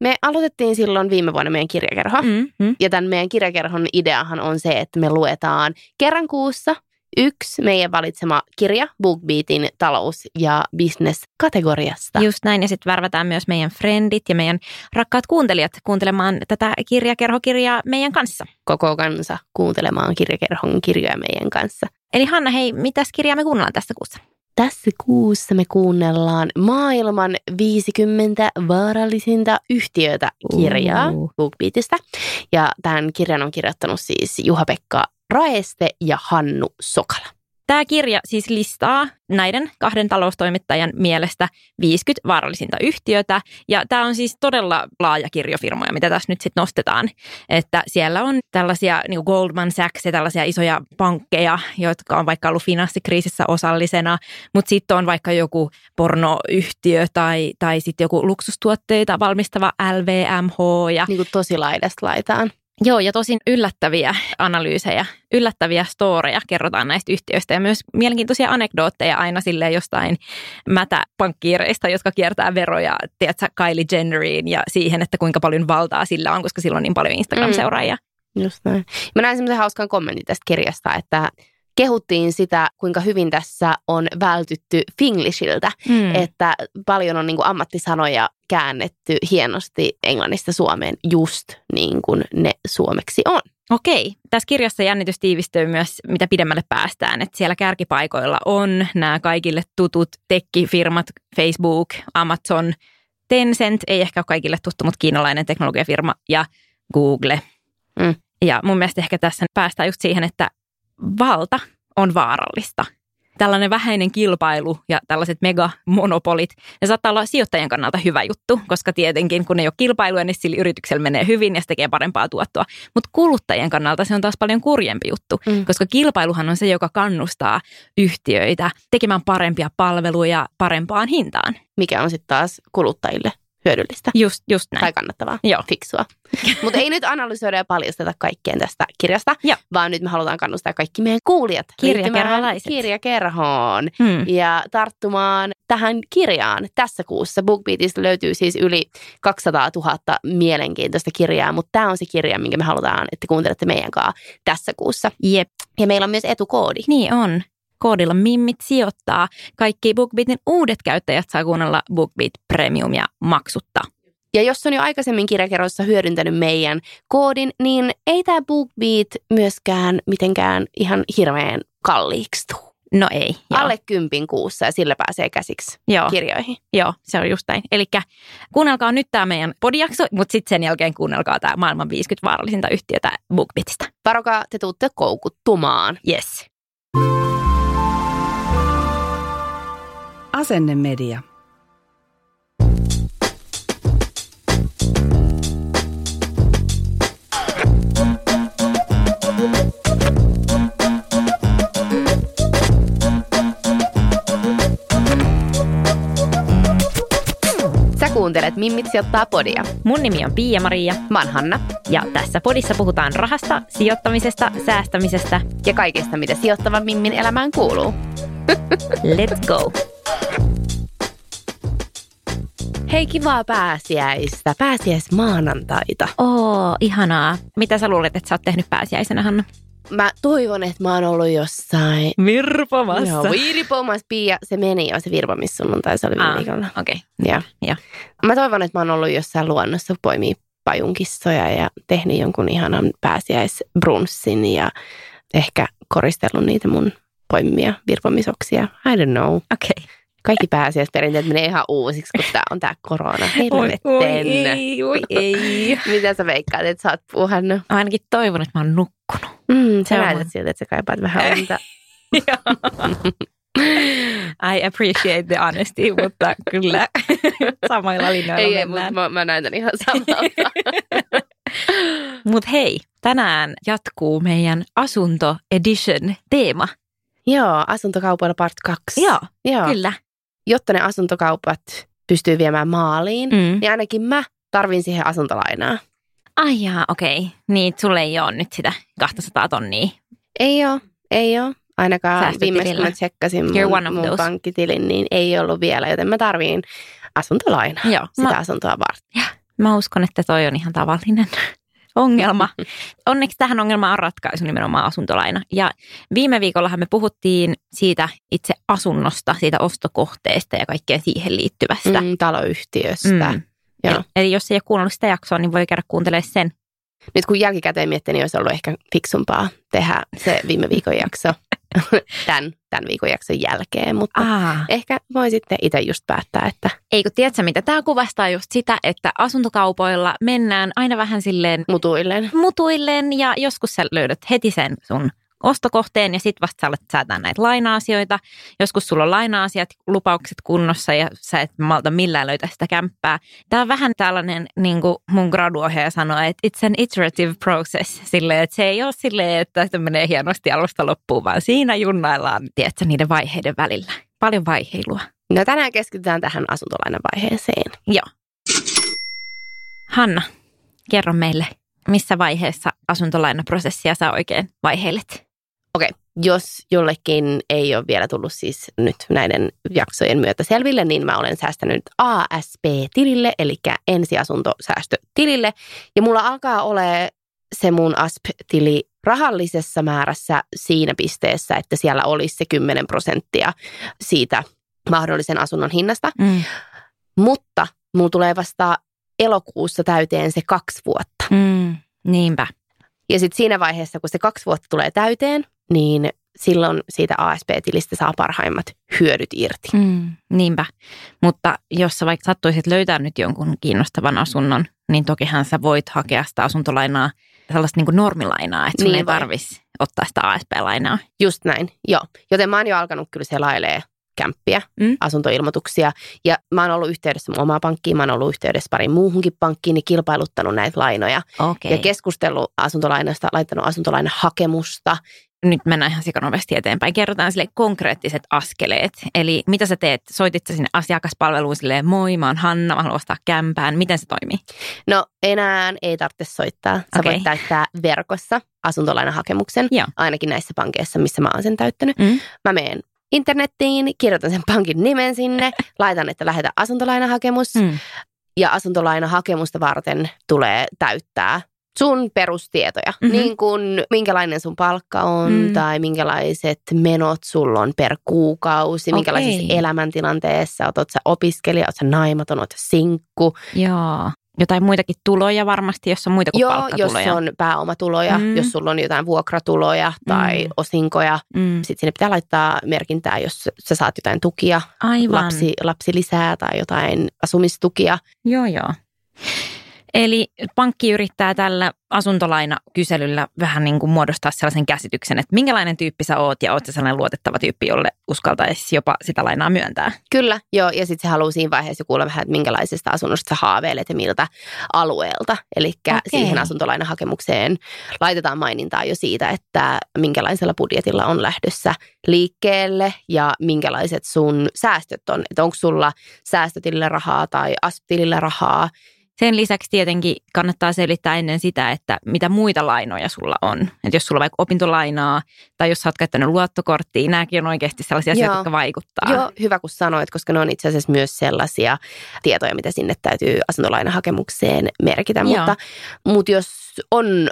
me aloitettiin silloin viime vuonna meidän kirjakerho. Mm, mm. Ja tämän meidän kirjakerhon ideahan on se, että me luetaan kerran kuussa yksi meidän valitsema kirja BookBeatin talous- ja business-kategoriasta. Just näin, ja sitten värvätään myös meidän frendit ja meidän rakkaat kuuntelijat kuuntelemaan tätä kirjakerhokirjaa meidän kanssa. Koko kansa kuuntelemaan kirjakerhon kirjoja meidän kanssa. Eli Hanna, hei, mitäs kirjaa me kuunnellaan tässä kuussa? Tässä kuussa me kuunnellaan maailman 50 vaarallisinta yhtiötä kirjaa Uh. BookBeatista. Ja tämän kirjan on kirjoittanut siis Juha-Pekka Raeste ja Hannu Sokala. Tämä kirja siis listaa näiden kahden taloustoimittajan mielestä 50 vaarallisinta yhtiötä. Ja tämä on siis todella laaja kirjofirmoja, mitä tässä nyt sitten nostetaan. Että siellä on tällaisia niin Goldman Sachs ja tällaisia isoja pankkeja, jotka on vaikka ollut finanssikriisissä osallisena. Mutta sitten on vaikka joku pornoyhtiö tai, tai sitten joku luksustuotteita valmistava LVMH. Ja Niin kuin tosi laidasta laitaan. Joo, ja tosin yllättäviä analyysejä, yllättäviä storeja kerrotaan näistä yhtiöistä ja myös mielenkiintoisia anekdootteja aina sille jostain mätäpankkiireista, jotka kiertää veroja, tiedätkö, Kylie Jenneriin ja siihen, että kuinka paljon valtaa sillä on, koska sillä on niin paljon Instagram-seuraajia. Just näin. Mä näin semmoisen hauskan kommentin tästä kirjasta, että kehuttiin sitä, kuinka hyvin tässä on vältytty Finglishiltä, Mm. että paljon on niin kuin ammattisanoja käännetty hienosti englannista suomeen just niin kuin ne suomeksi on. Okei, tässä kirjassa jännitys tiivistyy myös, mitä pidemmälle päästään. Että siellä kärkipaikoilla on nämä kaikille tutut tekkifirmat, Facebook, Amazon, Tencent, ei ehkä ole kaikille tuttu, mutta kiinalainen teknologiafirma ja Google. Mm. Ja mun mielestä ehkä tässä päästään just siihen, että valta on vaarallista. Tällainen vähäinen kilpailu ja tällaiset megamonopolit, ne saattaa olla sijoittajan kannalta hyvä juttu, koska tietenkin kun ei ole kilpailua, niin sillä yrityksellä menee hyvin ja se tekee parempaa tuottoa. Mutta kuluttajien kannalta se on taas paljon kurjempi juttu, Mm. koska kilpailuhan on se, joka kannustaa yhtiöitä tekemään parempia palveluja parempaan hintaan. Mikä on sitten taas kuluttajille hyödyllistä Just, just näin. tai kannattavaa, Joo. fiksua. Mutta ei nyt analysoida ja paljasteta kaikkeen tästä kirjasta, Joo. vaan nyt me halutaan kannustaa kaikki meidän kuulijat Kirjakerholaiset. kirjakerhoon Hmm. ja tarttumaan tähän kirjaan tässä kuussa. BookBeatista löytyy siis yli 200 000 mielenkiintoista kirjaa, mutta tämä on se kirja, minkä me halutaan, että kuuntelette meidän kanssa tässä kuussa. Jep, Ja meillä on myös etukoodi. niin on. Koodilla Mimmit sijoittaa. Kaikki BookBeatin uudet käyttäjät saa kuunnella BookBeat Premiumia maksutta. Ja jos on jo aikaisemmin kirjakerroissa hyödyntänyt meidän koodin, niin ei tämä BookBeat myöskään mitenkään ihan hirveän kalliiksi tuu. No ei. Joo. Alle kympin kuussa ja sillä pääsee käsiksi Joo. kirjoihin. Joo, se on just näin. Eli kuunnelkaa nyt tämä meidän podijakso, mutta sitten sen jälkeen kuunnelkaa tämä maailman 50 vaarallisinta yhtiötä BookBeatista. Varokaa, te tuutte koukuttumaan. Yes. Asennemedia. Sä kuuntelet Mimmit sijoittaa podia. Mun nimi on Pia-Maria Mä oon Hanna ja tässä podissa puhutaan rahasta, sijoittamisesta, säästämisestä. ja kaikesta, mitä sijoittavan Mimmin elämään kuuluu. Let's go! Hei, kivaa pääsiäistä. Pääsiäis maanantaita. Oo, ihanaa. Mitä sä luulet, että sä oot tehnyt pääsiäisenä, Hanna? Mä toivon, että mä oon ollut jossain Virpomassa. Joo, viiripomas Pia, se meni jo se virpomissunnuntai, se oli viime Ah, viikolla. Okei. Joo. Joo. Mä toivon, että mä oon ollut jossain luonnossa poimii pajunkissoja ja tehnyt jonkun ihanan pääsiäisbrunssin ja ehkä koristellut niitä mun poimia virpomisoksia. I don't know. Okei. Okay. Kaikki pääsiäisperinteet menee ihan uusiksi, kun tää on tää korona. Oi, oi ei, oi ei. Mitä sä veikkaat, että sä oot puhannut? Ainakin toivon, että mä oon nukkunut. Mm, sä näytät siltä, että sä kaipaat vähän unta. I appreciate the honesty, mutta kyllä samoilla linjoilla ei, ei, mutta mennään. mä, mä näytän ihan samalta. Mutta hei, tänään jatkuu meidän asunto edition teema. Joo, asuntokaupoilla part 2. Joo, Joo. kyllä. Jotta ne asuntokaupat pystyy viemään maaliin, Mm. niin ainakin mä tarvin siihen asuntolainaa. Ai jaa, okei. Niin, sulle ei ole nyt sitä 200 tonnia. Ei oo, ei oo. Ainakaan viimeksi kun mä tsekkasin mun, mun pankkitilin, niin ei ollut vielä, joten mä tarviin asuntolainaa Joo, sitä mä, asuntoa varten. mä uskon, että toi on ihan tavallinen ongelma. Onneksi tähän ongelmaan on ratkaisu nimenomaan asuntolaina. Ja viime viikollahan me puhuttiin siitä itse asunnosta, siitä ostokohteesta ja kaikkea siihen liittyvästä. Mm, taloyhtiöstä. Mm. Joo. Eli, eli jos ei ole kuunnellut sitä jaksoa, niin voi käydä kuuntelemaan sen. Nyt kun jälkikäteen miettii, niin olisi ollut ehkä fiksumpaa tehdä se viime viikon jakso tämän, tämän viikon jakson jälkeen. Mutta Aa. ehkä voi sitten itse just päättää, että Eikö tiedätkö mitä? Tämä kuvastaa just sitä, että asuntokaupoilla mennään aina vähän silleen mutuilleen. mutuilleen ja joskus sä löydät heti sen sun ostokohteen ja sitten vasta sä alat säätää näitä laina-asioita. Joskus sulla on laina-asiat, lupaukset kunnossa ja sä et malta millään löytää sitä kämppää. Tämä on vähän tällainen, niin kuin mun graduohjaaja sanoi, että it's an iterative process. Silleen, että se ei ole silleen, että se menee hienosti alusta loppuun, vaan siinä junnaillaan, tiedätkö, niiden vaiheiden välillä. Paljon vaiheilua. No tänään keskitytään tähän asuntolainavaiheeseen. Joo. Hanna, kerro meille, missä vaiheessa asuntolainaprosessia sä oikein vaiheilet? Jos jollekin ei ole vielä tullut siis nyt näiden jaksojen myötä selville, niin mä olen säästänyt ASP-tilille, eli ensiasuntosäästötilille. Ja mulla alkaa ole se mun ASP-tili rahallisessa määrässä siinä pisteessä, että siellä olisi se 10 prosenttia siitä mahdollisen asunnon hinnasta. Mm. Mutta mulla tulee vasta elokuussa täyteen se kaksi vuotta. Mm. Niinpä. Ja sitten siinä vaiheessa, kun se kaksi vuotta tulee täyteen, niin silloin siitä ASP-tilistä saa parhaimmat hyödyt irti. Mm. Niinpä. Mutta jos sä vaikka sattuisit löytää nyt jonkun kiinnostavan asunnon, niin tokihan sä voit hakea sitä asuntolainaa, sellaista niin kuin normilainaa, että sun Niin ei tarvitsisi ottaa sitä ASP-lainaa. Just näin, joo. Joten mä oon jo alkanut kyllä selailee kämppiä, Mm. asuntoilmoituksia. Ja mä oon ollut yhteydessä mun omaan pankkiin, mä oon ollut yhteydessä pariin muuhunkin pankkiin, niin kilpailuttanut näitä lainoja. Okei. Ja keskustellut asuntolainoista, laittanut asuntolainahakemusta. nyt mennään ihan sikanopeasti eteenpäin. Kerrotaan sille konkreettiset askeleet. Eli mitä sä teet? Soitit sä sinne asiakaspalveluun silleen, moi, mä oon Hanna, mä haluan ostaa kämpään. Miten se toimii? No enää ei tarvitse soittaa. Sä Okei. voit täyttää verkossa asuntolainahakemuksen, Joo. ainakin näissä pankeissa, missä mä oon sen täyttänyt. Mm. Mä menen internettiin, kirjoitan sen pankin nimen sinne, laitan, että lähetä asuntolainahakemus. Mm. Ja asuntolainahakemusta varten tulee täyttää sun perustietoja. Mhm. Mm-hmm. Niin kuin minkälainen sun palkka on Mm. tai minkälaiset menot sulla on per kuukausi, Okei. minkälaisessa elämäntilanteessa, oot, oot sä opiskelija, oot sä naimaton, oot sä sinkku. Joo. Jotain muitakin tuloja varmasti, jos on muita kuin Joo, jos palkkatuloja. on pääomatuloja, Mm. jos sulla on jotain vuokratuloja tai Mm. osinkoja. Mm. Sitten sinne pitää laittaa merkintää, jos sä saat jotain tukia, Aivan. lapsi, lapsi lisää tai jotain asumistukia. Joo, joo. Eli pankki yrittää tällä asuntolainakyselyllä vähän niin kuin muodostaa sellaisen käsityksen, että minkälainen tyyppi sä oot ja oot sä sellainen luotettava tyyppi, jolle uskaltaisi jopa sitä lainaa myöntää. Kyllä, joo, ja sitten se haluaa siinä vaiheessa kuulla vähän, että minkälaisesta asunnosta sä haaveilet ja miltä alueelta. Eli Okei. siihen asuntolainahakemukseen laitetaan mainintaa jo siitä, että minkälaisella budjetilla on lähdössä liikkeelle ja minkälaiset sun säästöt on. Että onko sulla säästötilillä rahaa tai asptilillä rahaa. Sen lisäksi tietenkin kannattaa selittää ennen sitä, että mitä muita lainoja sulla on. Että jos sulla on vaikka opintolainaa tai jos sä oot käyttänyt luottokorttia, nämäkin on oikeasti sellaisia asioita, jotka vaikuttaa. Joo, hyvä kun sanoit, koska ne on itse asiassa myös sellaisia tietoja, mitä sinne täytyy asuntolainahakemukseen merkitä. Joo. Mutta, mutta jos on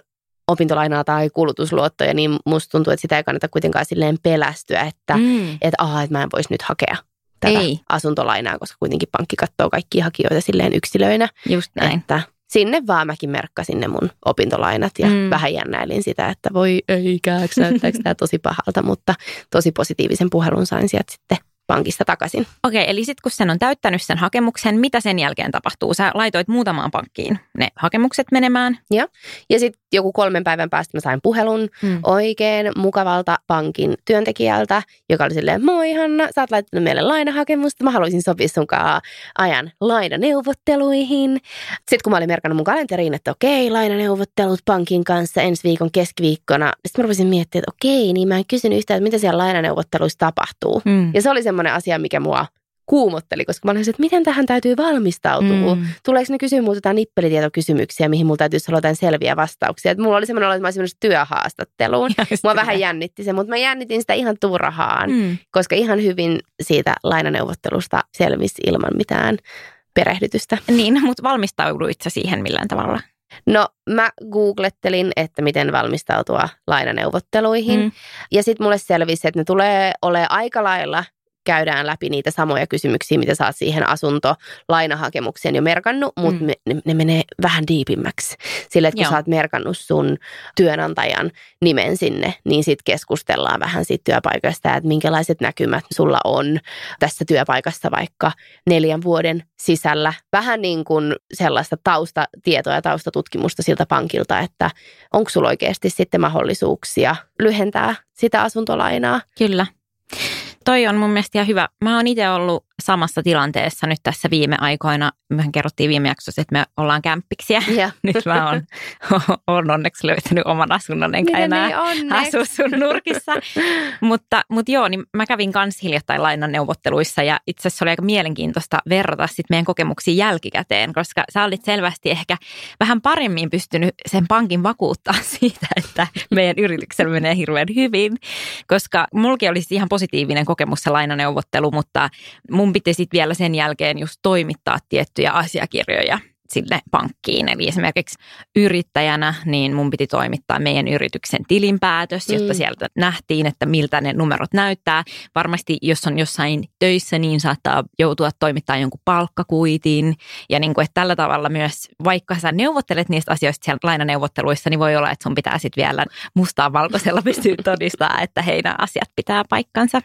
opintolainaa tai kulutusluottoja, niin musta tuntuu, että sitä ei kannata kuitenkaan silleen pelästyä, että, mm. Että, aha, että mä en voisi nyt hakea tätä Ei. asuntolainaa, koska kuitenkin pankki katsoo kaikkia hakijoita silleen yksilöinä. Just näin. Että sinne vaan mäkin merkkasin ne mun opintolainat ja mm. vähän jännäilin sitä, että voi ei kääks, näyttääkö tämä tosi pahalta, mutta tosi positiivisen puhelun sain sieltä sitten pankista takaisin. Okei, eli sitten kun sen on täyttänyt sen hakemuksen, mitä sen jälkeen tapahtuu? Sä laitoit muutamaan pankkiin ne hakemukset menemään. Ja, ja sitten joku kolmen päivän päästä mä sain puhelun mm. oikein mukavalta pankin työntekijältä, joka oli silleen, moi Hanna, sä oot laittanut meille lainahakemusta, mä haluaisin sopia sunkaan ajan lainaneuvotteluihin. Sitten kun mä olin merkannut mun kalenteriin, että okei, lainaneuvottelut pankin kanssa ensi viikon keskiviikkona, sitten mä rupesin miettimään, että okei, niin mä en kysynyt yhtään, että mitä siellä lainaneuvotteluissa tapahtuu. Mm. Ja se oli semmoinen asia, mikä mua kuumotteli, koska mä olin että miten tähän täytyy valmistautua. Mm. Tuleeko ne kysyä muuta nippelitietokysymyksiä, mihin mulla täytyisi olla jotain selviä vastauksia. Et mulla oli semmoinen että mä olisin työhaastatteluun. Mua vähän jännitti se, mutta mä jännitin sitä ihan turhaan, mm. koska ihan hyvin siitä lainaneuvottelusta selvisi ilman mitään perehdytystä. Niin, mutta valmistauduit sä siihen millään tavalla? No mä googlettelin, että miten valmistautua lainaneuvotteluihin. Mm. Ja sitten mulle selvisi, että ne tulee ole aika lailla käydään läpi niitä samoja kysymyksiä, mitä sä oot siihen asuntolainahakemukseen jo merkannut, mutta mm. ne, ne menee vähän diipimmäksi. Sillä, että kun Joo. sä oot merkannut sun työnantajan nimen sinne, niin sitten keskustellaan vähän siitä työpaikasta, että minkälaiset näkymät sulla on tässä työpaikassa vaikka neljän vuoden sisällä. Vähän niin kuin sellaista taustatietoa ja taustatutkimusta siltä pankilta, että onko sulla oikeasti sitten mahdollisuuksia lyhentää sitä asuntolainaa. Kyllä toi on mun mielestä ihan hyvä. Mä oon itse ollut samassa tilanteessa nyt tässä viime aikoina. Mehän kerrottiin viime jaksossa, että me ollaan kämppiksiä. Yeah. nyt mä oon, oon onneksi löytänyt oman asunnon, enkä enää niin, asu sun nurkissa. mutta, mutta joo, niin mä kävin kans hiljattain lainaneuvotteluissa ja itse asiassa oli aika mielenkiintoista verrata sit meidän kokemuksia jälkikäteen, koska sä olit selvästi ehkä vähän paremmin pystynyt sen pankin vakuuttaa siitä, että meidän yrityksellä menee hirveän hyvin, koska mulki olisi ihan positiivinen kokemus se lainaneuvottelu, mutta mun mun piti sitten vielä sen jälkeen just toimittaa tiettyjä asiakirjoja sille pankkiin. Eli esimerkiksi yrittäjänä, niin mun piti toimittaa meidän yrityksen tilinpäätös, jotta mm. sieltä nähtiin, että miltä ne numerot näyttää. Varmasti, jos on jossain töissä, niin saattaa joutua toimittaa jonkun palkkakuitin. Ja niin kuin, että tällä tavalla myös, vaikka sä neuvottelet niistä asioista siellä lainaneuvotteluissa, niin voi olla, että sun pitää sitten vielä mustaa valkoisella pystyä todistaa, että heidän asiat pitää paikkansa.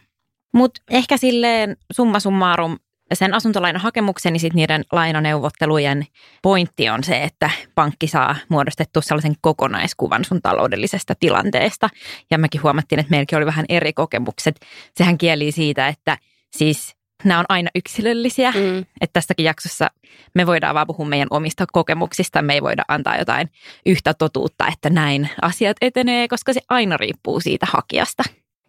Mutta ehkä silleen summa summarum sen asuntolainahakemuksen ja sitten niiden lainaneuvottelujen pointti on se, että pankki saa muodostettua sellaisen kokonaiskuvan sun taloudellisesta tilanteesta. Ja mekin huomattiin, että meilläkin oli vähän eri kokemukset. Sehän kieli siitä, että siis nämä on aina yksilöllisiä. Mm. Että tässäkin jaksossa me voidaan vaan puhua meidän omista kokemuksista. Me ei voida antaa jotain yhtä totuutta, että näin asiat etenee, koska se aina riippuu siitä hakijasta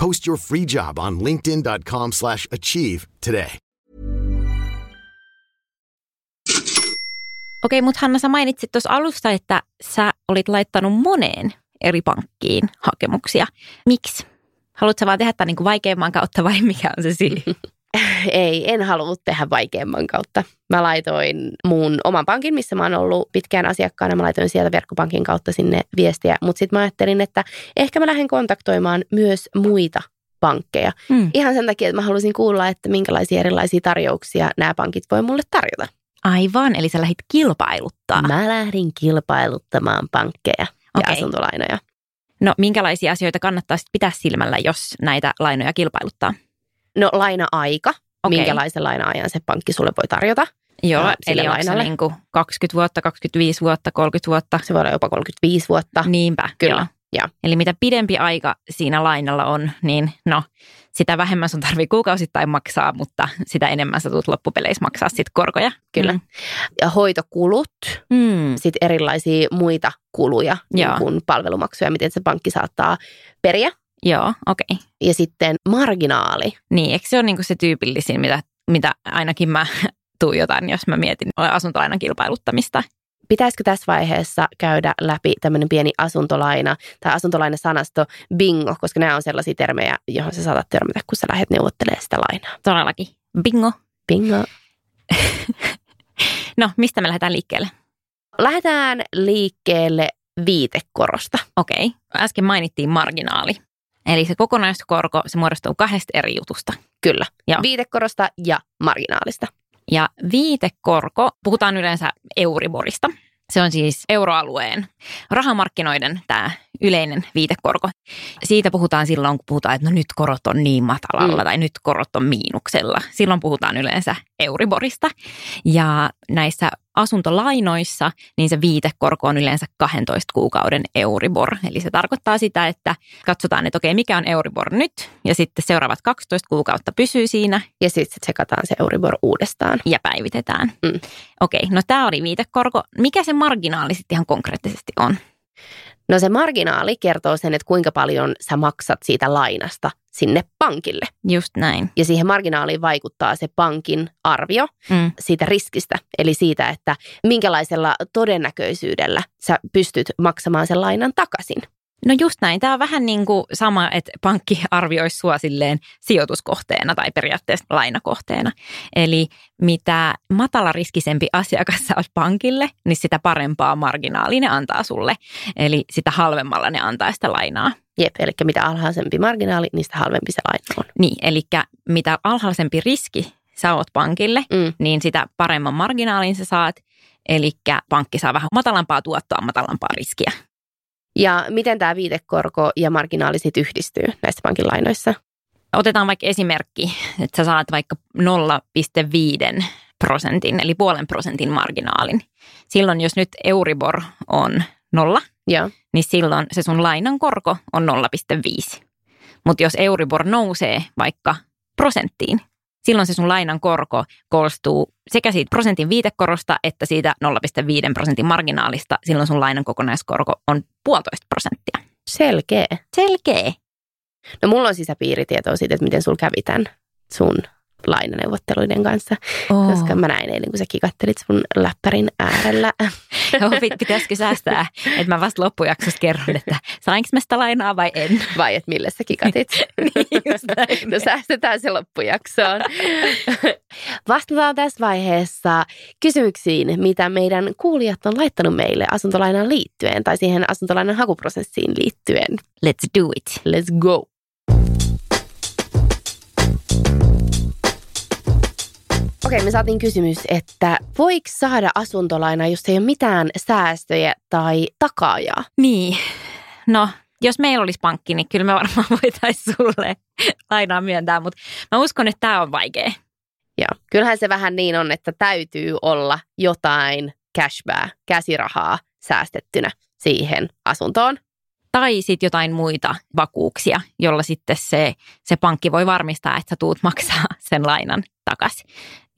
Post your free job on linkedin.com slash achieve today. Okei, mutta Hanna, sä mainitsit tuossa alusta, että sä olit laittanut moneen eri pankkiin hakemuksia. Miksi? Haluatko vaan tehdä tämän niin kuin vaikeimman kautta vai mikä on se syy? Ei, en halunnut tehdä vaikeamman kautta. Mä laitoin mun oman pankin, missä mä oon ollut pitkään asiakkaana. Mä laitoin sieltä verkkopankin kautta sinne viestiä. Mutta sitten mä ajattelin, että ehkä mä lähden kontaktoimaan myös muita pankkeja. Mm. Ihan sen takia, että mä halusin kuulla, että minkälaisia erilaisia tarjouksia nämä pankit voi mulle tarjota. Aivan, eli sä lähdit kilpailuttaa. Mä lähdin kilpailuttamaan pankkeja ja asuntolainoja. No minkälaisia asioita kannattaa sit pitää silmällä, jos näitä lainoja kilpailuttaa? No laina-aika. Okei. Minkälaisen laina-ajan se pankki sulle voi tarjota. Joo, Ja sille eli onko se niin kuin 20 vuotta, 25 vuotta, 30 vuotta? Se voi olla jopa 35 vuotta. Niinpä, Kyllä, joo. joo. Eli mitä pidempi aika siinä lainalla on, niin no, sitä vähemmän sun tarvii kuukausittain maksaa, mutta sitä enemmän sä tulet loppupeleissä maksaa sit korkoja. Kyllä. Ja hoitokulut, Mm. sitten erilaisia muita kuluja, niin kuin palvelumaksuja, miten se pankki saattaa periä. Joo, okei. Okay. Ja sitten marginaali. Niin, eikö se ole niinku se tyypillisin, mitä, mitä ainakin mä tuijotan, jos mä mietin asuntolainan kilpailuttamista? Pitäisikö tässä vaiheessa käydä läpi tämmöinen pieni asuntolaina tai asuntolainasanasto bingo, koska nämä on sellaisia termejä, johon sä saatat törmätä, kun sä lähdet neuvottelemaan sitä lainaa. Todellakin. Bingo. Bingo. No, mistä me lähdetään liikkeelle? Lähdetään liikkeelle viitekorosta. Okei. Äsken mainittiin marginaali. Eli se kokonaiskorko, se muodostuu kahdesta eri jutusta. Kyllä. Joo. Viitekorosta ja marginaalista. Ja viitekorko, puhutaan yleensä Euriborista. Se on siis euroalueen rahamarkkinoiden tämä yleinen viitekorko. Siitä puhutaan silloin, kun puhutaan, että no nyt korot on niin matalalla Mm. tai nyt korot on miinuksella. Silloin puhutaan yleensä Euriborista. Ja näissä asuntolainoissa, niin se viitekorko on yleensä 12 kuukauden Euribor. Eli se tarkoittaa sitä, että katsotaan, että okei, mikä on Euribor nyt, ja sitten seuraavat 12 kuukautta pysyy siinä, Ja sitten sit sekataan se Euribor uudestaan. ja päivitetään. Mm. Okei, no tämä oli viitekorko. Mikä se marginaali sitten ihan konkreettisesti on? No se marginaali kertoo sen, että kuinka paljon sä maksat siitä lainasta sinne pankille. Just näin. Ja siihen marginaaliin vaikuttaa se pankin arvio Mm. siitä riskistä, eli siitä, että minkälaisella todennäköisyydellä sä pystyt maksamaan sen lainan takaisin. No just näin. Tämä on vähän niin kuin sama, että pankki arvioisi sua silleen sijoituskohteena tai periaatteessa lainakohteena. Eli mitä matalariskisempi asiakas sä oot pankille, niin sitä parempaa marginaalia ne antaa sulle. Eli sitä halvemmalla ne antaa sitä lainaa. Jep, eli mitä alhaisempi marginaali, niin sitä halvempi se laina on. Niin, eli mitä alhaisempi riski sä oot pankille, Mm. niin sitä paremman marginaalin sä saat. Eli pankki saa vähän matalampaa tuottoa, matalampaa riskiä. Ja miten tämä viitekorko ja marginaali yhdistyy näissä pankin lainoissa? Otetaan vaikka esimerkki, että sä saat vaikka 0,5 prosentin, eli puolen prosentin marginaalin. Silloin, jos nyt Euribor on nolla, Joo. niin silloin se sun lainan korko on 0,5. Mutta jos Euribor nousee vaikka prosenttiin, silloin se sun lainan korko koostuu sekä siitä prosentin viitekorosta että siitä 0,5 prosentin marginaalista. Silloin sun lainan kokonaiskorko on puolitoista prosenttia. Selkeä. Selkeä. No mulla on sisäpiiritietoa siitä, että miten sul kävi tämän sun lainaneuvotteluiden kanssa, Oh. koska mä näin eilen, kun sä kikattelit sun läppärin äärellä. Joo, pit- pitäisikö säästää, että mä vasta loppujaksossa kerron, että sainko mä sitä lainaa vai en. Vai et millä sä kikatit? Niin, no säästetään se loppujaksoon. Vastataan tässä vaiheessa kysymyksiin, mitä meidän kuulijat on laittanut meille asuntolainan liittyen tai siihen asuntolainan hakuprosessiin liittyen. Let's do it. Let's go! Okei, me saatiin kysymys, että voiko saada asuntolainaa, jos ei ole mitään säästöjä tai takaajaa? Niin, no jos meillä olisi pankki, niin kyllä me varmaan voitaisiin sulle lainaa myöntää, mutta mä uskon, että tämä on vaikea. Joo. Kyllähän se vähän niin on, että täytyy olla jotain cashback, käsirahaa säästettynä siihen asuntoon. Tai sitten jotain muita vakuuksia, jolla sitten se, se pankki voi varmistaa, että sä tuut maksaa sen lainan takaisin.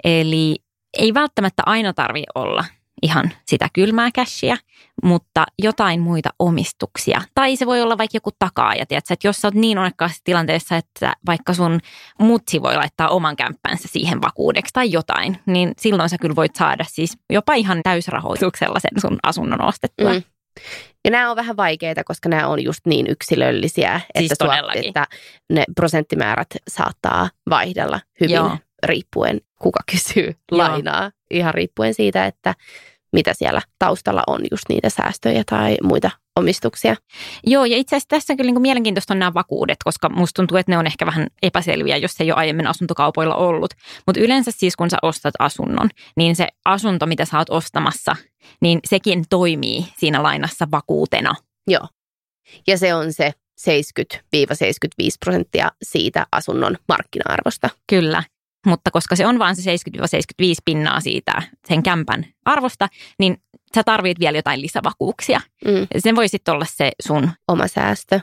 Eli ei välttämättä aina tarvi olla ihan sitä kylmää cashia, mutta jotain muita omistuksia. Tai se voi olla vaikka joku takaaja, tiedätkö, että jos sä oot niin onnekkaassa tilanteessa, että vaikka sun mutsi voi laittaa oman kämppänsä siihen vakuudeksi tai jotain, niin silloin sä kyllä voit saada siis jopa ihan täysrahoituksella sen sun asunnon ostettua. Mm. Ja nämä on vähän vaikeita, koska nämä on just niin yksilöllisiä, Siis että, todellakin. että ne prosenttimäärät saattaa vaihdella hyvin Joo. riippuen, kuka kysyy Joo. lainaa. Ihan riippuen siitä, että mitä siellä taustalla on, just niitä säästöjä tai muita omistuksia. Joo, ja itse asiassa tässä kyllä niin kuin mielenkiintoista on nämä vakuudet, koska musta tuntuu, että ne on ehkä vähän epäselviä, jos ei ole aiemmin asuntokaupoilla ollut. Mutta yleensä siis kun sä ostat asunnon, niin se asunto, mitä sä oot ostamassa, niin sekin toimii siinä lainassa vakuutena. Joo. Ja se on se 70-75 prosenttia siitä asunnon markkina-arvosta. Kyllä. Mutta koska se on vain se 70-75 pinnaa siitä sen kämpän arvosta, niin sä tarvit vielä jotain lisävakuuksia. Mm. Sen voi sitten olla se sun, Oma säästö.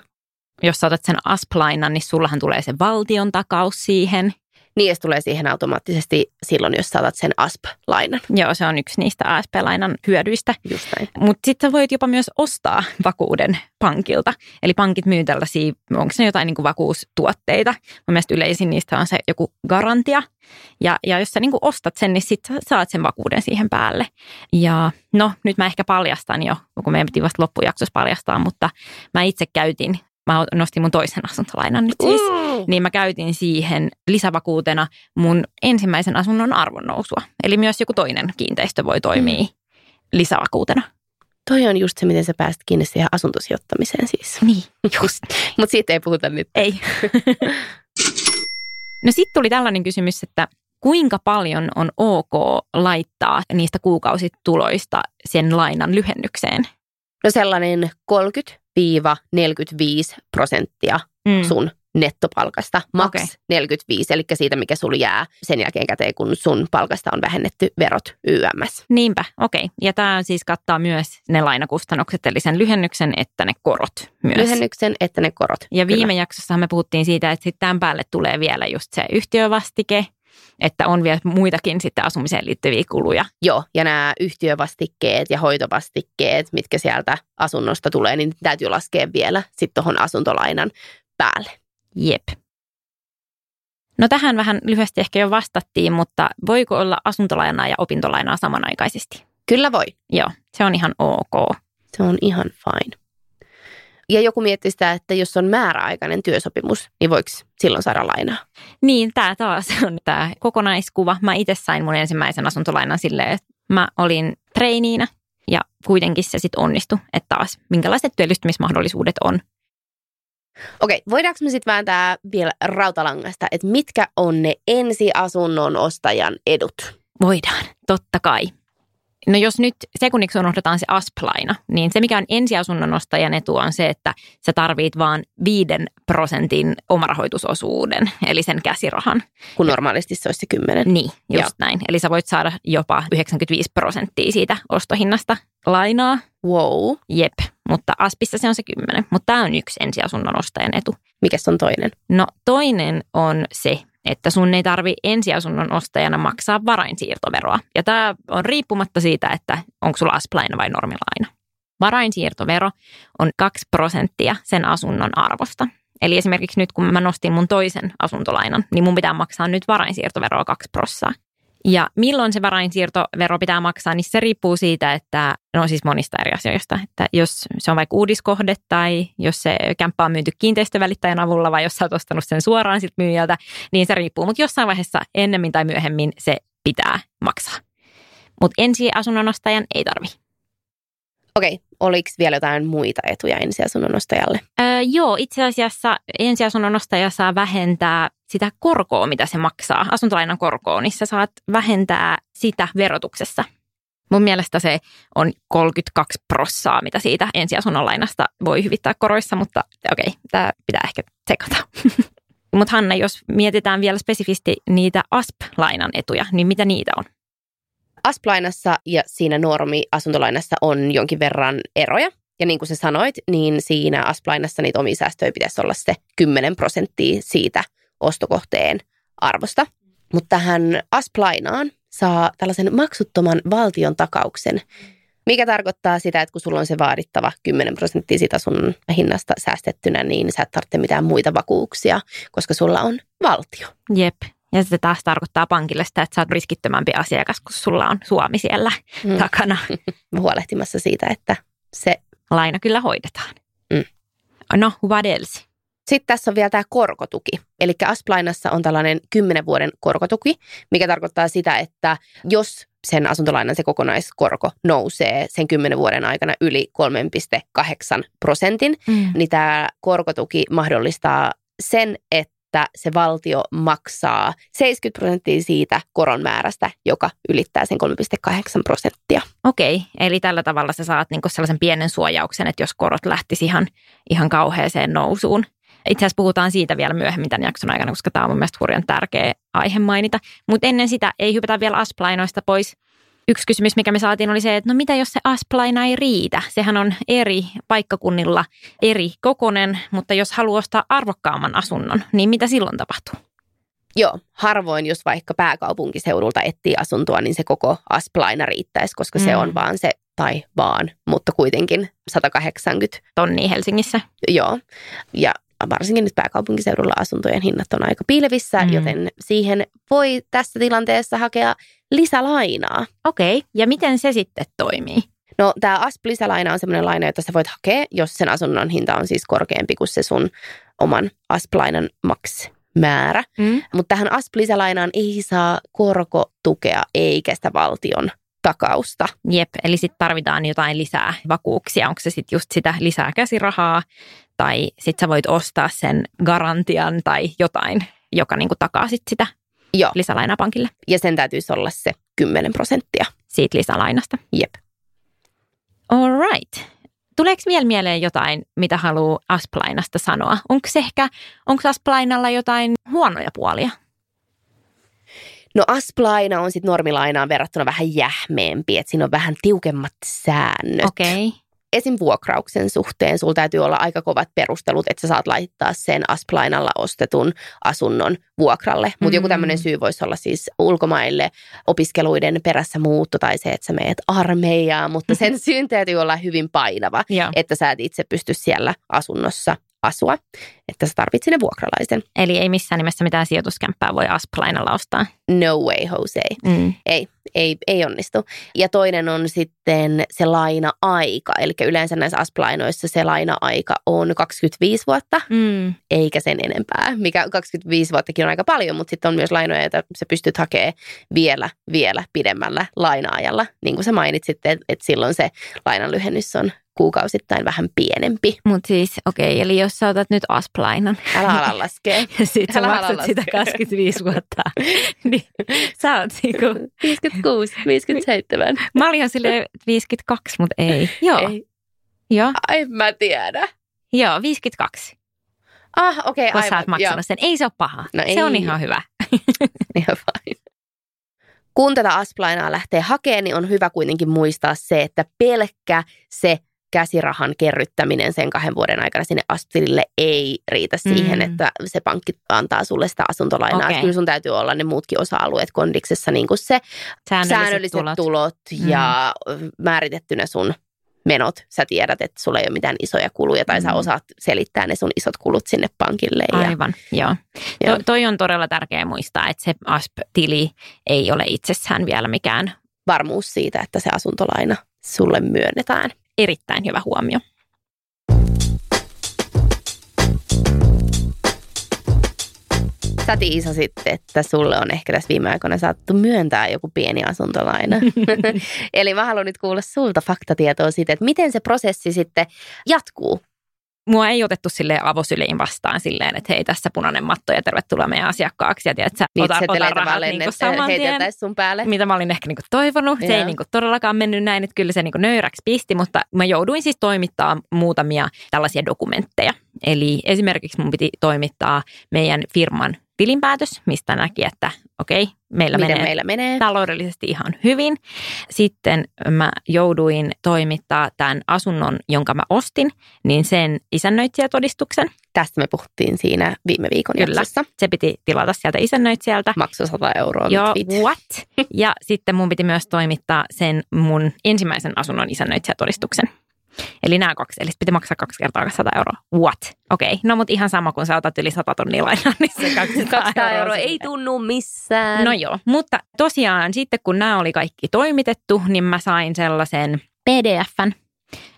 jos sä otat sen asplainan, niin sullahan tulee se valtion takaus siihen. Niin, se tulee siihen automaattisesti silloin, jos saatat sen ASP-lainan. Joo, se on yksi niistä ASP-lainan hyödyistä. Just näin. Mutta sitten sä voit jopa myös ostaa vakuuden pankilta. Eli pankit myy tällaisia, onko se jotain niinku vakuustuotteita. Mun mielestä yleisin niistä on se joku garantia. Ja, ja jos sä niinku ostat sen, niin sit sä saat sen vakuuden siihen päälle. Ja no, nyt mä ehkä paljastan jo, kun meidän piti vasta loppujaksossa paljastaa, mutta mä itse käytin, mä nostin mun toisen asuntolainan nyt siis. Mm. Niin mä käytin siihen lisävakuutena mun ensimmäisen asunnon arvonnousua. Eli myös joku toinen kiinteistö voi toimia lisävakuutena. Toi on just se, miten sä pääst kiinni siihen asuntosijoittamiseen siis. Niin, just. Mutta siitä ei puhuta nyt. Ei. no sitten tuli tällainen kysymys, että kuinka paljon on ok laittaa niistä kuukausituloista sen lainan lyhennykseen? No sellainen 30-45 prosenttia Mm. sun nettopalkasta, maks Okei. 45, eli siitä, mikä sul jää sen jälkeen käteen, kun sun palkasta on vähennetty verot YMS. Niinpä, okei. Ja tämä siis kattaa myös ne lainakustannukset, eli sen lyhennyksen että ne korot myös. Lyhennyksen, että ne korot. Ja Kyllä. viime jaksossa me puhuttiin siitä, että sitten tämän päälle tulee vielä just se yhtiövastike, että on vielä muitakin sitten asumiseen liittyviä kuluja. Joo, ja nämä yhtiövastikkeet ja hoitovastikkeet, mitkä sieltä asunnosta tulee, niin täytyy laskea vielä sitten tuohon asuntolainan päälle. Jep. No tähän vähän lyhyesti ehkä jo vastattiin, mutta voiko olla asuntolainaa ja opintolainaa samanaikaisesti? Kyllä voi. Joo, se on ihan ok. Se on ihan fine. Ja joku miettii sitä, että jos on määräaikainen työsopimus, niin voiko silloin saada lainaa? Niin, tämä taas on tämä kokonaiskuva. Mä itse sain mun ensimmäisen asuntolainan silleen, että mä olin treiniinä ja kuitenkin se sitten onnistui, että taas minkälaiset työllistymismahdollisuudet on. Okei, voidaanko me sitten vääntää vielä rautalangasta, että mitkä on ne ensiasunnon ostajan edut? Voidaan, totta kai. No jos nyt sekunniksi unohdetaan se asplaina, niin se mikä on ensiasunnon ostajan etu on se, että sä tarvit vaan viiden prosentin omarahoitusosuuden, eli sen käsirahan. Kun normaalisti se olisi se kymmenen. Niin, just Joo. näin. Eli sä voit saada jopa 95 prosenttia siitä ostohinnasta lainaa. Wow. Jep, mutta Aspissa se on se 10. Mutta tämä on yksi ensiasunnon ostajan etu. Mikäs on toinen? No toinen on se, että sun ei tarvi ensiasunnon ostajana maksaa varainsiirtoveroa. Ja tämä on riippumatta siitä, että onko sulla asplaina vai normilaina. Varainsiirtovero on 2 prosenttia sen asunnon arvosta. Eli esimerkiksi nyt kun mä nostin mun toisen asuntolainan, niin mun pitää maksaa nyt varainsiirtoveroa 2 prossaa. Ja milloin se varainsiirtovero pitää maksaa, niin se riippuu siitä, että no siis monista eri asioista. Että jos se on vaikka uudiskohde tai jos se kämppä on myyty kiinteistövälittäjän avulla vai jos sä oot ostanut sen suoraan siltä myyjältä, niin se riippuu. Mutta jossain vaiheessa ennemmin tai myöhemmin se pitää maksaa. Mutta ensi asunnon ostajan ei tarvi. Okei, oliko vielä jotain muita etuja ensiasunnon ostajalle? Öö, joo, itse asiassa ensiasunnon ostaja saa vähentää sitä korkoa, mitä se maksaa, asuntolainan korkoa, niin sä saat vähentää sitä verotuksessa. Mun mielestä se on 32 prossaa, mitä siitä ensiasunnon lainasta voi hyvittää koroissa, mutta okei, tämä pitää ehkä tsekata. Mutta Hanna, jos mietitään vielä spesifisti niitä ASP-lainan etuja, niin mitä niitä on? Asplainassa ja siinä normi-asuntolainassa on jonkin verran eroja. Ja niin kuin sä sanoit, niin siinä Asplainassa niitä omia säästöjä pitäisi olla se 10 prosenttia siitä ostokohteen arvosta. Mutta tähän Asplainaan saa tällaisen maksuttoman valtion takauksen, mikä tarkoittaa sitä, että kun sulla on se vaadittava 10 prosenttia siitä sun hinnasta säästettynä, niin sä et tarvitse mitään muita vakuuksia, koska sulla on valtio. Jep. Ja se taas tarkoittaa pankille sitä, että sä oot riskittömämpi asiakas, kun sulla on Suomi siellä Mm. takana. huolehtimassa siitä, että se laina kyllä hoidetaan. Mm. No, what else? Sitten tässä on vielä tämä korkotuki. Eli Asplainassa on tällainen 10 vuoden korkotuki, mikä tarkoittaa sitä, että jos sen asuntolainan se kokonaiskorko nousee sen 10 vuoden aikana yli 3,8 prosentin, Mm. niin tämä korkotuki mahdollistaa sen, että se valtio maksaa 70 prosenttia siitä koron määrästä, joka ylittää sen 3,8 prosenttia. Okei, eli tällä tavalla sä saat niinku sellaisen pienen suojauksen, että jos korot lähtisi ihan, ihan kauheeseen nousuun. Itse asiassa puhutaan siitä vielä myöhemmin tämän jakson aikana, koska tämä on mun mielestä hurjan tärkeä aihe mainita. Mutta ennen sitä ei hypätä vielä asplainoista pois. Yksi kysymys, mikä me saatiin, oli se, että no mitä jos se asplaina ei riitä? Sehän on eri paikkakunnilla eri kokonen, mutta jos haluaa ostaa arvokkaamman asunnon, niin mitä silloin tapahtuu? Joo, harvoin jos vaikka pääkaupunkiseudulta etsii asuntoa, niin se koko Asplaina riittäisi, koska se Mm. on vaan se, tai vaan, mutta kuitenkin 180 Tonnia Helsingissä. Joo, ja varsinkin nyt pääkaupunkiseudulla asuntojen hinnat on aika pilvissä, Mm. joten siihen voi tässä tilanteessa hakea lisälainaa. Okei, ja miten se sitten toimii? No tämä ASP-lisälaina on sellainen laina, jota sä voit hakea, jos sen asunnon hinta on siis korkeampi kuin se sun oman ASP-lainan max-määrä. Mm. Mutta tähän ASP-lisälainaan ei saa korkotukea eikä sitä valtion takausta. Jep, eli sitten tarvitaan jotain lisää vakuuksia. Onko se sitten just sitä lisää käsirahaa tai sitten sä voit ostaa sen garantian tai jotain, joka niinku takaa sit sitä Joo, lisälainaa pankille ja sen täytyisi olla se 10 prosenttia. siitä lisälainasta. Jep. All right. Tuleeko vielä mieleen jotain, mitä haluaa Asplainasta sanoa? Onko ehkä, onko Asplainalla jotain huonoja puolia? No ASP-laina on sitten normilainaan verrattuna vähän jähmeempi, että siinä on vähän tiukemmat säännöt. Okei. Okay. Esim. vuokrauksen suhteen sulla täytyy olla aika kovat perustelut, että sä saat laittaa sen ASP-lainalla ostetun asunnon vuokralle. Mutta joku Mm. tämmöinen syy voisi olla siis ulkomaille opiskeluiden perässä muutto tai se, että sä meet armeijaan, mutta sen syyn täytyy olla hyvin painava, Joo. että sä et itse pysty siellä asunnossa asua, että sä tarvitset sinne vuokralaisen. Eli ei missään nimessä mitään sijoituskämppää voi Asplainalla ostaa. No way, Jose. Mm. Ei, ei, ei onnistu. Ja toinen on sitten se laina-aika. Eli yleensä näissä ASP-lainoissa se laina-aika on 25 vuotta, Mm. eikä sen enempää. Mikä 25 vuottakin on aika paljon, mutta sitten on myös lainoja, joita sä pystyt hakemaan vielä, vielä pidemmällä laina-ajalla. Niin kuin sä mainitsit, että, että silloin se lainan lyhennys on kuukausittain vähän pienempi. Mutta siis, okei, okay, eli jos sä otat nyt Asplainan Älä ala laskea. ja sit sä Älä ala maksat sitä laskea. 25 vuotta, niin sä oot niinku, 56, 57. mä olin ihan silleen 52, mutta ei. Joo, Ei. joo, Ai mä tiedä. joo, 52, Ah, okei, kun okay, sä aivan. oot maksanut sen. Ei se ole paha, No se on ei. ihan hyvä. Ihan fine. Kun tätä asplainaa lähtee hakemaan, niin on hyvä kuitenkin muistaa se, että pelkkä se käsirahan kerryttäminen sen kahden vuoden aikana sinne astilille ei riitä siihen, Mm. että se pankki antaa sulle sitä asuntolainaa. Okay. Kyllä sun täytyy olla ne muutkin osa-alueet kondiksessa, niin kuin se Säännölliset, säännölliset tulot. tulot, Mm. ja määritettynä sun menot. Sä tiedät, että sulla ei ole mitään isoja kuluja tai sä Mm. osaat selittää ne sun isot kulut sinne pankille. Ja, Aivan, joo. Joo. To, toi on todella tärkeää muistaa, että se ASP-tili ei ole itsessään vielä mikään varmuus siitä, että se asuntolaina sulle myönnetään. Erittäin hyvä huomio. Sä tiisasit, että sulle on ehkä tässä viime aikoina saattu myöntää joku pieni asuntolaina. Eli mä haluan nyt kuulla sulta faktatietoa siitä, että miten se prosessi sitten jatkuu. Mua ei otettu sille avosyliin vastaan silleen, että hei tässä punainen matto ja tervetuloa meidän asiakkaaksi. Ja tiedät, sä, ota, ota rahat niinku saman tien, sun päälle. mitä mä olin ehkä niinku toivonut. Se ei Joo. niinku todellakaan mennyt näin, että kyllä se niinku nöyräksi pisti, mutta mä jouduin siis toimittaa muutamia tällaisia dokumentteja. Eli esimerkiksi mun piti toimittaa meidän firman tilinpäätös, mistä näki, että okei, meillä Miten menee meillä menee? taloudellisesti ihan hyvin. Sitten mä jouduin toimittaa tämän asunnon, jonka mä ostin, niin sen isännöitsijätodistuksen. Tästä me puhuttiin siinä viime viikon Kyllä. jaksossa. Se piti tilata sieltä isännöitsijältä. Maksu 100 euroa. Joo, what? Ja sitten mun piti myös toimittaa sen mun ensimmäisen asunnon isännöitsijätodistuksen. Eli nämä kaksi, eli piti maksaa kaksi kertaa 100 euroa. What? Okei, okay. no mutta ihan sama kun sä otat yli 100 tonnia lainaa, niin se 200, 200 euroa ei tunnu missään. No joo, mutta tosiaan sitten kun nämä oli kaikki toimitettu, niin mä sain sellaisen PDFn,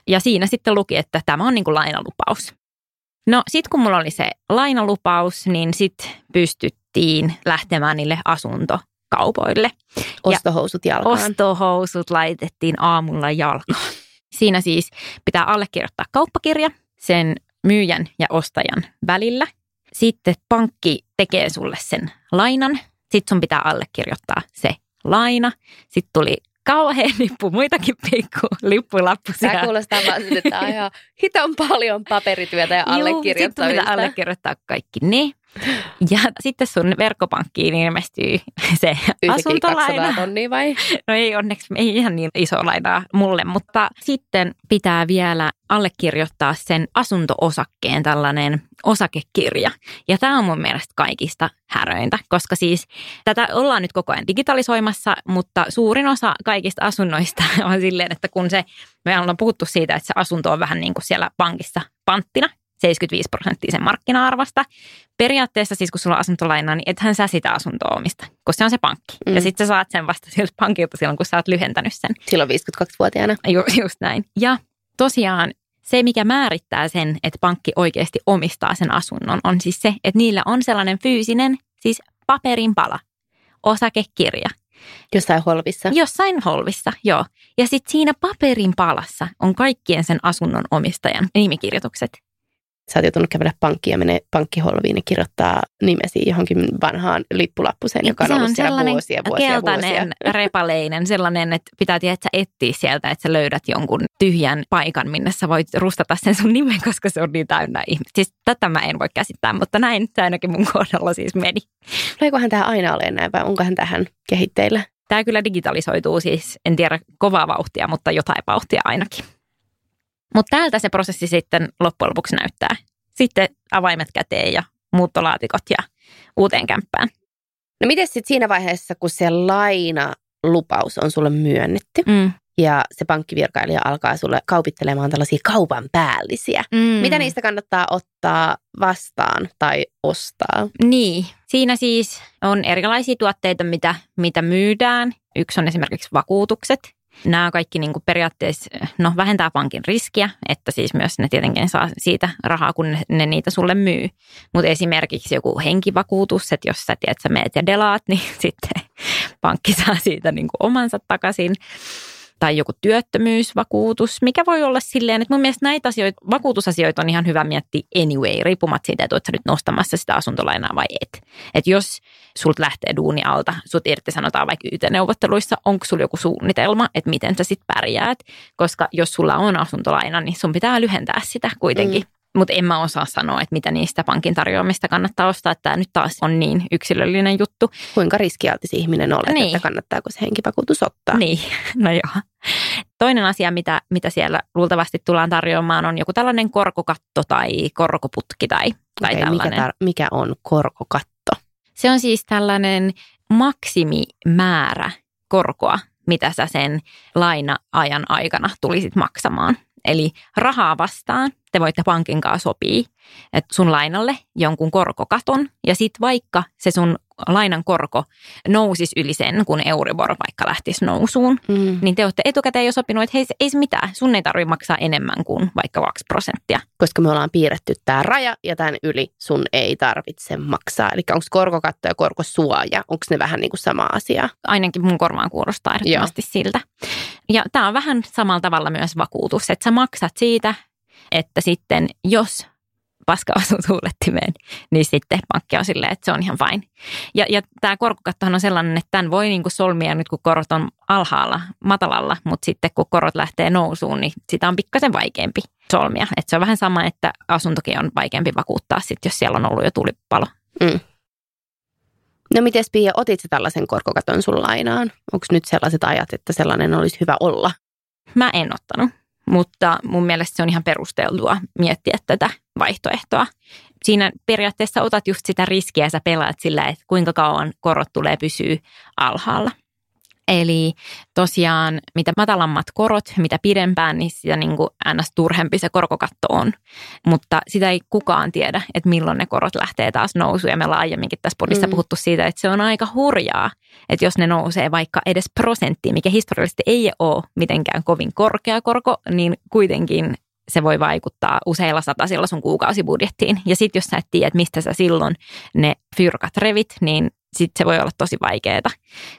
Ja siinä sitten luki, että tämä on niin kuin lainalupaus. No sit kun mulla oli se lainalupaus, niin sit pystyttiin lähtemään niille asuntokaupoille. Ostohousut jalkaan. Ostohousut laitettiin aamulla jalkaan. Siinä siis pitää allekirjoittaa kauppakirja sen myyjän ja ostajan välillä. Sitten pankki tekee sulle sen lainan. Sitten sun pitää allekirjoittaa se laina. Sitten tuli kauhean nippu muitakin pikku lippulappusia. Tämä kuulostaa vaan siltä, että on ihan hiton paljon paperityötä ja allekirjoittamista. Sitten pitää allekirjoittaa kaikki ne. Ja sitten sun verkkopankkiin ilmestyy se asuntolaina. tonnia vai? No ei onneksi, ei ihan niin iso lainaa mulle, mutta sitten pitää vielä allekirjoittaa sen asuntoosakkeen tällainen osakekirja. Ja tämä on mun mielestä kaikista häröintä, koska siis tätä ollaan nyt koko ajan digitalisoimassa, mutta suurin osa kaikista asunnoista on silleen, että kun se, me ollaan puhuttu siitä, että se asunto on vähän niin kuin siellä pankissa panttina, 75 prosenttia sen markkina-arvosta. Periaatteessa siis kun sulla on asuntolaina, niin ethän sä sitä asuntoa omista, koska se on se pankki. Mm. Ja sitten sä saat sen vasta siltä pankilta silloin, kun sä oot lyhentänyt sen. Silloin 52-vuotiaana. Ju, just näin. Ja tosiaan se, mikä määrittää sen, että pankki oikeasti omistaa sen asunnon, on siis se, että niillä on sellainen fyysinen, siis paperin pala, osakekirja. Jossain holvissa. Jossain holvissa, joo. Ja sitten siinä paperin palassa on kaikkien sen asunnon omistajan nimikirjoitukset sä oot joutunut kävellä pankkiin ja menee pankkiholviin ja kirjoittaa nimesi johonkin vanhaan lippulappuseen, joka on, ollut on siellä vuosia, vuosia, keltainen, vuosia. repaleinen, sellainen, että pitää tietää, että sä etsii sieltä, että sä löydät jonkun tyhjän paikan, minne sä voit rustata sen sun nimen, koska se on niin täynnä ihmistä. Siis tätä mä en voi käsittää, mutta näin se ainakin mun kohdalla siis meni. Tuleekohan tämä aina ole näin vai onkohan tähän kehitteillä? Tämä kyllä digitalisoituu siis, en tiedä kovaa vauhtia, mutta jotain vauhtia ainakin. Mutta täältä se prosessi sitten loppujen lopuksi näyttää. Sitten avaimet käteen ja muuttolaatikot ja uuteen kämppään. No miten sitten siinä vaiheessa, kun se lainalupaus on sulle myönnetty mm. ja se pankkivirkailija alkaa sulle kaupittelemaan tällaisia kaupan päällisiä. Mm. Mitä niistä kannattaa ottaa vastaan tai ostaa? Niin, siinä siis on erilaisia tuotteita, mitä, mitä myydään. Yksi on esimerkiksi vakuutukset Nämä kaikki niin kuin periaatteessa no, vähentää pankin riskiä, että siis myös ne tietenkin saa siitä rahaa, kun ne, ne niitä sulle myy. Mutta esimerkiksi joku henkivakuutus, että jos sä tiedät, sä meet ja delaat, niin sitten pankki saa siitä niin kuin omansa takaisin tai joku työttömyysvakuutus, mikä voi olla silleen, että mun mielestä näitä asioita, vakuutusasioita on ihan hyvä miettiä anyway, riippumatta siitä, että olet sä nyt nostamassa sitä asuntolainaa vai et. Että jos sulta lähtee duuni alta, sut irtisanotaan vaikka YT-neuvotteluissa, onko sulla joku suunnitelma, että miten sä sitten pärjäät, koska jos sulla on asuntolaina, niin sun pitää lyhentää sitä kuitenkin. Mm. Mutta en mä osaa sanoa, että mitä niistä pankin tarjoamista kannattaa ostaa. Tämä nyt taas on niin yksilöllinen juttu. Kuinka riskialtis ihminen olet, niin. että kannattaako se henkivakuutus ottaa? Niin, no joo. Toinen asia, mitä, mitä siellä luultavasti tullaan tarjoamaan, on joku tällainen korkokatto tai korkoputki tai, tai okay, tällainen. Mikä, tar- mikä on korkokatto? Se on siis tällainen maksimimäärä korkoa, mitä sä sen laina-ajan aikana tulisit maksamaan. Eli rahaa vastaan te voitte pankin kanssa sopia, että sun lainalle jonkun korkokaton ja sitten vaikka se sun lainan korko nousisi yli sen, kun Euribor vaikka lähtisi nousuun, mm. niin te olette etukäteen jo sopinut, että hei, ei se mitään, sun ei tarvitse maksaa enemmän kuin vaikka 2 prosenttia. Koska me ollaan piirretty tämä raja ja tämän yli sun ei tarvitse maksaa. Eli onko korkokatto ja korkosuoja, onko ne vähän niin kuin sama asia? Ainakin mun korvaan kuulostaa ehdottomasti siltä. Ja tämä on vähän samalla tavalla myös vakuutus, että sä maksat siitä, että sitten jos paska osuu tuulettimeen, niin sitten pankki on silleen, että se on ihan fine. Ja, ja tämä korkokattohan on sellainen, että tämän voi niin kuin solmia nyt, kun korot on alhaalla, matalalla, mutta sitten kun korot lähtee nousuun, niin sitä on pikkasen vaikeampi solmia. Et se on vähän sama, että asuntokin on vaikeampi vakuuttaa sitten, jos siellä on ollut jo tulipalo. Mm. No miten Pia, otit sä tällaisen korkokaton sun lainaan? Onko nyt sellaiset ajat, että sellainen olisi hyvä olla? Mä en ottanut, mutta mun mielestä se on ihan perusteltua miettiä tätä vaihtoehtoa. Siinä periaatteessa otat just sitä riskiä sä pelaat sillä, että kuinka kauan korot tulee pysyä alhaalla. Eli tosiaan mitä matalammat korot, mitä pidempään, niin sitä niin kuin ns. turhempi se korkokatto on. Mutta sitä ei kukaan tiedä, että milloin ne korot lähtee taas nousuun. Ja me ollaan aiemminkin tässä podissa mm. puhuttu siitä, että se on aika hurjaa, että jos ne nousee vaikka edes prosenttiin, mikä historiallisesti ei ole mitenkään kovin korkea korko, niin kuitenkin se voi vaikuttaa useilla satasilla sun kuukausibudjettiin. Ja sitten jos sä et tiedä, mistä sä silloin ne fyrkat revit, niin sitten se voi olla tosi vaikeaa.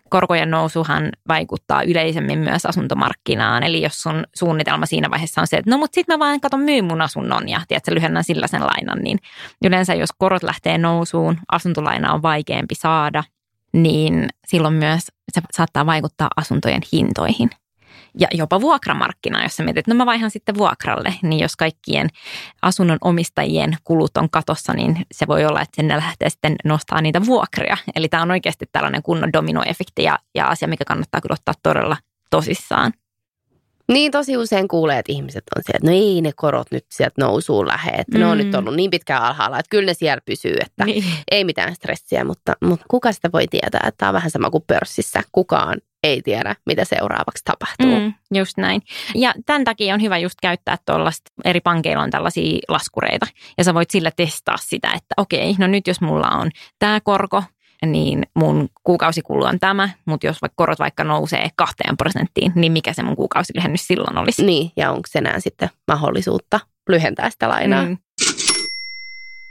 Korkojen nousuhan vaikuttaa yleisemmin myös asuntomarkkinaan. Eli jos sun suunnitelma siinä vaiheessa on se, että no mutta sitten mä vaan katon myy mun asunnon ja tiedätkö, lyhennän sillä sen lainan, niin yleensä jos korot lähtee nousuun, asuntolaina on vaikeampi saada, niin silloin myös se saattaa vaikuttaa asuntojen hintoihin – ja jopa vuokramarkkina, jos sä mietit, että no mä vaihan sitten vuokralle, niin jos kaikkien asunnon omistajien kulut on katossa, niin se voi olla, että ne lähtee sitten nostaa niitä vuokria. Eli tämä on oikeasti tällainen kunnon dominoefekti ja, ja asia, mikä kannattaa kyllä ottaa todella tosissaan. Niin tosi usein kuulee, että ihmiset on siellä, että no ei ne korot nyt sieltä nousuun lähde, että mm. ne on nyt mm. ollut niin pitkään alhaalla, että kyllä ne siellä pysyy, että niin. ei mitään stressiä, mutta, mutta kuka sitä voi tietää, että tämä on vähän sama kuin pörssissä, kukaan ei tiedä, mitä seuraavaksi tapahtuu. Mm, just näin. Ja tämän takia on hyvä just käyttää tuollaista, eri pankeilla on tällaisia laskureita, ja sä voit sillä testaa sitä, että okei, no nyt jos mulla on tämä korko, niin mun kuukausikulu on tämä, mutta jos vaikka korot vaikka nousee kahteen prosenttiin, niin mikä se mun kuukausilyhennys silloin olisi? Niin, ja onko se enää sitten mahdollisuutta lyhentää sitä lainaa? Mm.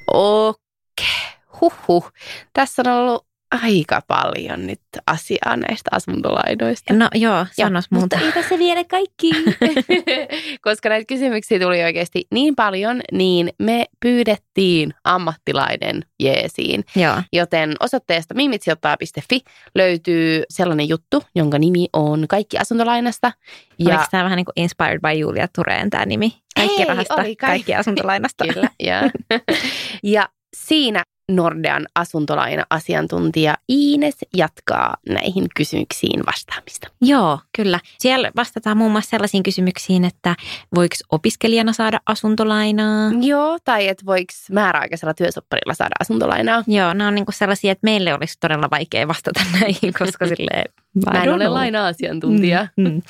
Okei, huhhuh. Tässä on ollut aika paljon nyt asiaa näistä asuntolainoista. No joo, sanos ja, muuta. Mutta se vielä kaikki. Koska näitä kysymyksiä tuli oikeasti niin paljon, niin me pyydettiin ammattilainen jeesiin. Joo. Joten osoitteesta mimitsijoittaa.fi löytyy sellainen juttu, jonka nimi on Kaikki asuntolainasta. Ja... Oliko tämä vähän niin kuin Inspired by Julia Tureen tämä nimi? Kaikki Ei, rahasta, oli kaikki. kaikki asuntolainasta. Kyllä, ja. ja siinä Nordean asuntolaina-asiantuntija Iines jatkaa näihin kysymyksiin vastaamista. Joo, kyllä. Siellä vastataan muun muassa sellaisiin kysymyksiin, että voiko opiskelijana saada asuntolainaa? Joo, tai että voiko määräaikaisella työsopparilla saada asuntolainaa? Joo, nämä on niin sellaisia, että meille olisi todella vaikea vastata näihin, koska sille Mä en ole laina-asiantuntija. Mm, mm.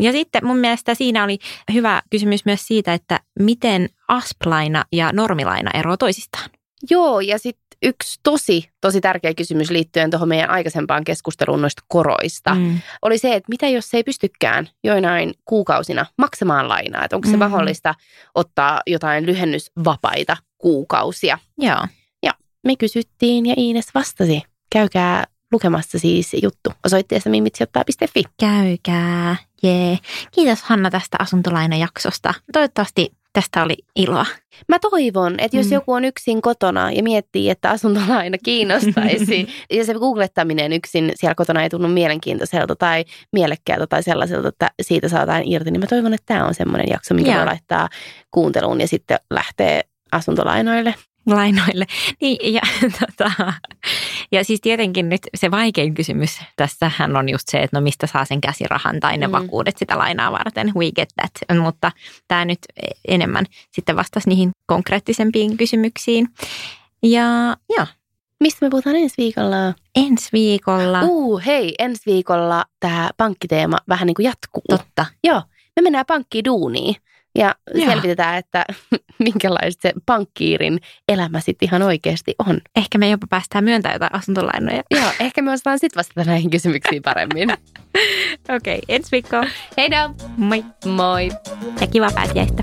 Ja sitten mun mielestä siinä oli hyvä kysymys myös siitä, että miten asplaina ja normilaina eroavat toisistaan. Joo, ja sitten yksi tosi, tosi tärkeä kysymys liittyen tuohon meidän aikaisempaan keskusteluun noista koroista mm. oli se, että mitä jos se ei pystykään joinain kuukausina maksamaan lainaa, että onko se mm. mahdollista ottaa jotain lyhennysvapaita kuukausia. Joo. Ja me kysyttiin ja Iines vastasi. Käykää lukemassa siis juttu osoitteessa mimitsijoittaa.fi. Käykää, jee. Kiitos Hanna tästä asuntolainajaksosta. Toivottavasti tästä oli iloa. Mä toivon, että jos mm. joku on yksin kotona ja miettii, että asuntolaina kiinnostaisi, ja se googlettaminen yksin siellä kotona ei tunnu mielenkiintoiselta tai mielekkäältä tai sellaiselta, että siitä saadaan irti, niin mä toivon, että tämä on semmoinen jakso, mikä voi laittaa kuunteluun ja sitten lähtee asuntolainoille lainoille. Niin, ja, tota, ja siis tietenkin nyt se vaikein kysymys tässähän on just se, että no mistä saa sen käsirahan tai ne mm. vakuudet sitä lainaa varten. We get that. Mutta tämä nyt enemmän sitten vastasi niihin konkreettisempiin kysymyksiin. Ja joo. Mistä me puhutaan ensi viikolla? Ensi viikolla. Uu, hei, ensi viikolla tämä pankkiteema vähän niin kuin jatkuu. Totta. Joo, me mennään pankkiin duuniin ja Joo. selvitetään, että minkälaista se pankkiirin elämä sitten ihan oikeasti on. Ehkä me jopa päästään myöntämään jotain asuntolainoja. Joo, ehkä me osataan sitten vastata näihin kysymyksiin paremmin. Okei, okay, ensi viikkoon. Hei Moi. Moi. Ja kiva pääsiäistä.